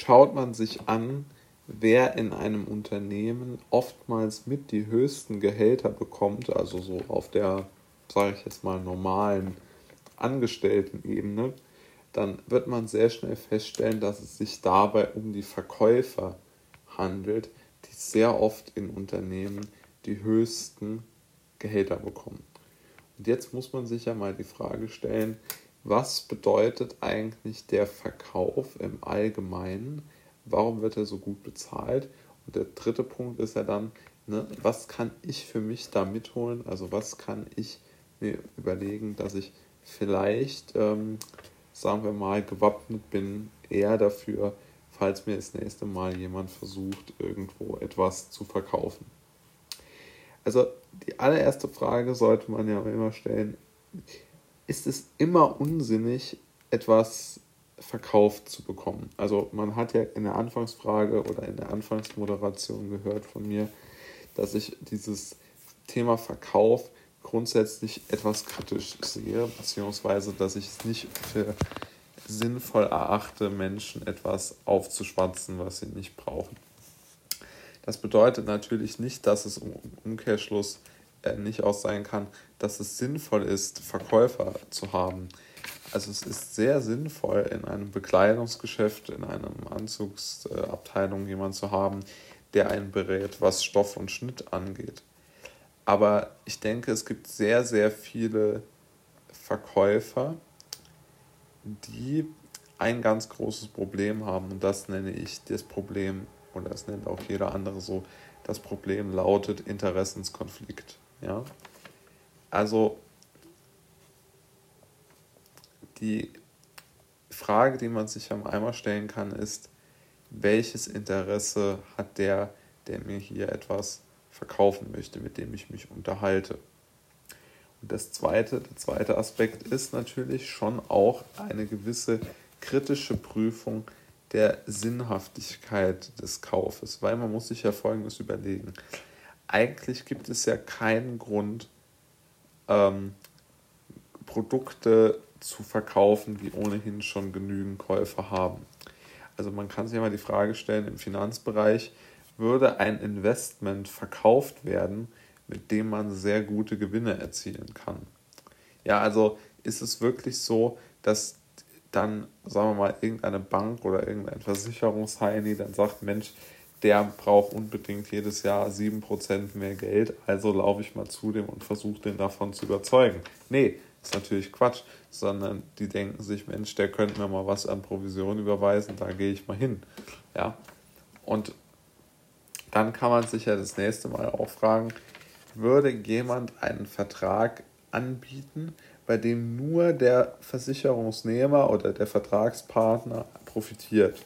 schaut man sich an, wer in einem Unternehmen oftmals mit die höchsten Gehälter bekommt, also so auf der, sage ich jetzt mal, normalen Angestelltenebene, dann wird man sehr schnell feststellen, dass es sich dabei um die Verkäufer handelt, die sehr oft in Unternehmen die höchsten Gehälter bekommen. Und jetzt muss man sich ja mal die Frage stellen, was bedeutet eigentlich der Verkauf im Allgemeinen? Warum wird er so gut bezahlt? Und der dritte Punkt ist ja dann, ne, was kann ich für mich da mitholen? Also was kann ich mir überlegen, dass ich vielleicht, ähm, sagen wir mal, gewappnet bin, eher dafür, falls mir das nächste Mal jemand versucht, irgendwo etwas zu verkaufen. Also die allererste Frage sollte man ja immer stellen, ist es immer unsinnig, etwas verkauft zu bekommen. Also man hat ja in der Anfangsfrage oder in der Anfangsmoderation gehört von mir, dass ich dieses Thema Verkauf grundsätzlich etwas kritisch sehe, beziehungsweise dass ich es nicht für sinnvoll erachte, Menschen etwas aufzuschwatzen, was sie nicht brauchen. Das bedeutet natürlich nicht, dass es im Umkehrschluss nicht auch sein kann, dass es sinnvoll ist, Verkäufer zu haben. Also es ist sehr sinnvoll, in einem Bekleidungsgeschäft, in einer Anzugsabteilung jemanden zu haben, der einen berät, was Stoff und Schnitt angeht. Aber ich denke, es gibt sehr, sehr viele Verkäufer, die ein ganz großes Problem haben und das nenne ich das Problem, oder das nennt auch jeder andere so, das Problem lautet Interessenskonflikt. Ja? Also die Frage, die man sich am einmal stellen kann, ist, welches Interesse hat der, der mir hier etwas verkaufen möchte, mit dem ich mich unterhalte. Und das zweite, der zweite Aspekt ist natürlich schon auch eine gewisse kritische Prüfung der Sinnhaftigkeit des Kaufes, weil man muss sich ja Folgendes überlegen eigentlich gibt es ja keinen Grund, ähm, Produkte zu verkaufen, die ohnehin schon genügend Käufer haben. Also man kann sich ja mal die Frage stellen, im Finanzbereich würde ein Investment verkauft werden, mit dem man sehr gute Gewinne erzielen kann. Ja, also ist es wirklich so, dass dann, sagen wir mal, irgendeine Bank oder irgendein Versicherungsheini dann sagt, Mensch, der braucht unbedingt jedes Jahr 7% mehr Geld, also laufe ich mal zu dem und versuche den davon zu überzeugen. Nee, ist natürlich Quatsch, sondern die denken sich, Mensch, der könnte mir mal was an Provision überweisen, da gehe ich mal hin. Ja. Und dann kann man sich ja das nächste Mal auch fragen, würde jemand einen Vertrag anbieten, bei dem nur der Versicherungsnehmer oder der Vertragspartner profitiert?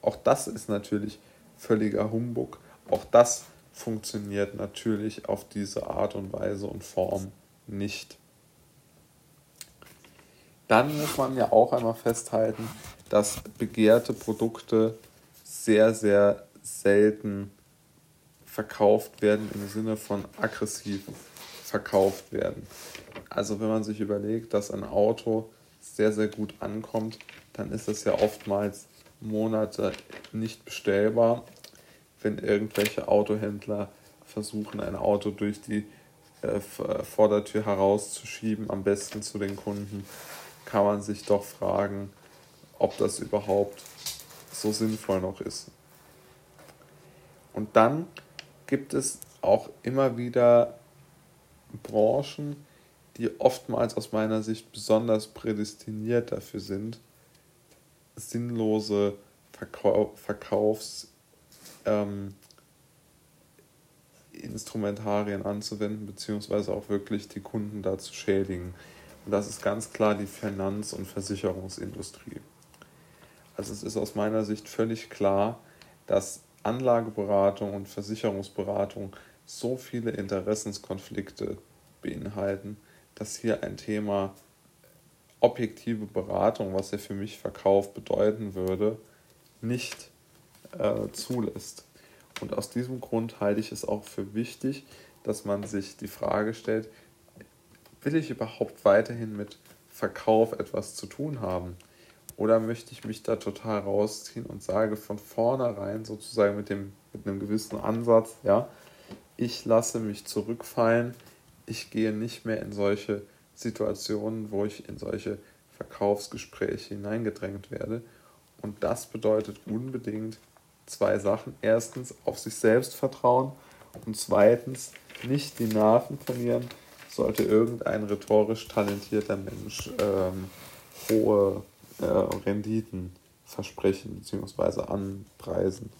Auch das ist natürlich völliger Humbug. Auch das funktioniert natürlich auf diese Art und Weise und Form nicht. Dann muss man ja auch einmal festhalten, dass begehrte Produkte sehr, sehr selten verkauft werden im Sinne von aggressiv verkauft werden. Also wenn man sich überlegt, dass ein Auto sehr, sehr gut ankommt, dann ist es ja oftmals Monate nicht bestellbar, wenn irgendwelche Autohändler versuchen, ein Auto durch die äh, Vordertür herauszuschieben, am besten zu den Kunden, kann man sich doch fragen, ob das überhaupt so sinnvoll noch ist. Und dann gibt es auch immer wieder Branchen, die oftmals aus meiner Sicht besonders prädestiniert dafür sind, sinnlose Verkau Verkaufsinstrumentarien ähm, anzuwenden, beziehungsweise auch wirklich die Kunden da zu schädigen. Und das ist ganz klar die Finanz- und Versicherungsindustrie. Also es ist aus meiner Sicht völlig klar, dass Anlageberatung und Versicherungsberatung so viele Interessenskonflikte beinhalten, dass hier ein Thema objektive Beratung, was ja für mich Verkauf bedeuten würde, nicht äh, zulässt. Und aus diesem Grund halte ich es auch für wichtig, dass man sich die Frage stellt, will ich überhaupt weiterhin mit Verkauf etwas zu tun haben? Oder möchte ich mich da total rausziehen und sage von vornherein sozusagen mit, dem, mit einem gewissen Ansatz, ja, ich lasse mich zurückfallen, ich gehe nicht mehr in solche Situationen, wo ich in solche Verkaufsgespräche hineingedrängt werde. Und das bedeutet unbedingt zwei Sachen. Erstens auf sich selbst vertrauen und zweitens nicht die Nerven verlieren, sollte irgendein rhetorisch talentierter Mensch ähm, hohe äh, Renditen versprechen bzw. anpreisen.